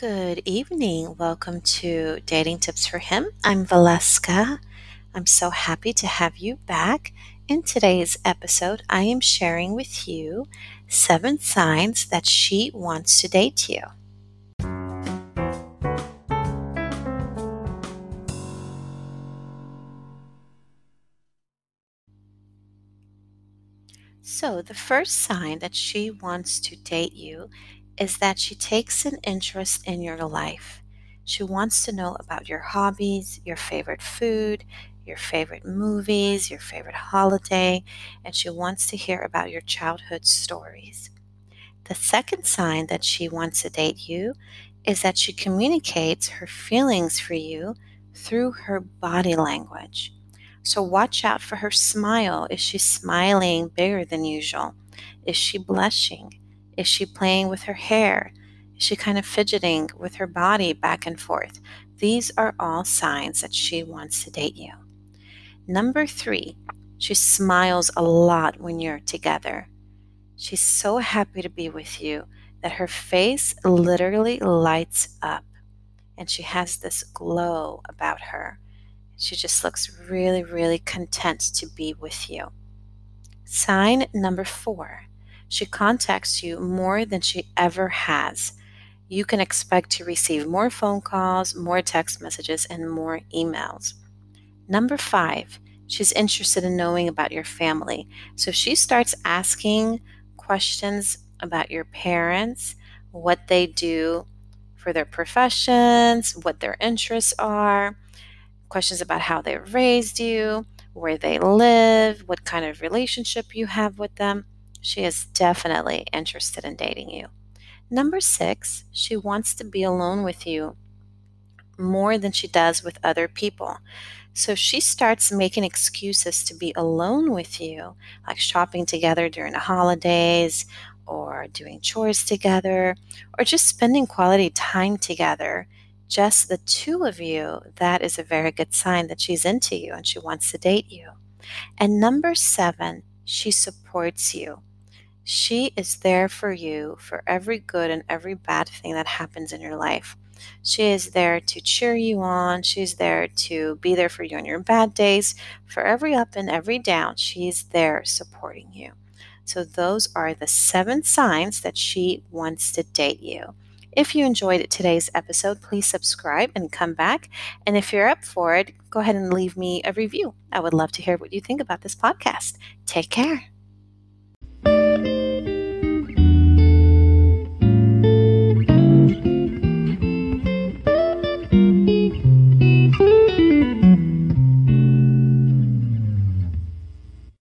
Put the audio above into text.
Good evening. Welcome to Dating Tips for Him. I'm Valeska. I'm so happy to have you back. In today's episode, I am sharing with you seven signs that she wants to date you. So, the first sign that she wants to date you is that she takes an interest in your life. She wants to know about your hobbies, your favorite food, your favorite movies, your favorite holiday, and she wants to hear about your childhood stories. The second sign that she wants to date you is that she communicates her feelings for you through her body language. So watch out for her smile. Is she smiling bigger than usual? Is she blushing? Is she playing with her hair? Is she kind of fidgeting with her body back and forth? These are all signs that she wants to date you. Number three, she smiles a lot when you're together. She's so happy to be with you that her face literally lights up and she has this glow about her. She just looks really, really content to be with you. Sign number four she contacts you more than she ever has. You can expect to receive more phone calls, more text messages, and more emails. Number five, she's interested in knowing about your family. So she starts asking questions about your parents, what they do for their professions, what their interests are, questions about how they raised you, where they live, what kind of relationship you have with them. She is definitely interested in dating you. Number six, she wants to be alone with you more than she does with other people. So she starts making excuses to be alone with you, like shopping together during the holidays, or doing chores together, or just spending quality time together. Just the two of you, that is a very good sign that she's into you and she wants to date you. And number seven, she supports you. She is there for you for every good and every bad thing that happens in your life. She is there to cheer you on. She's there to be there for you on your bad days. For every up and every down, she's there supporting you. So, those are the seven signs that she wants to date you. If you enjoyed today's episode, please subscribe and come back. And if you're up for it, go ahead and leave me a review. I would love to hear what you think about this podcast. Take care.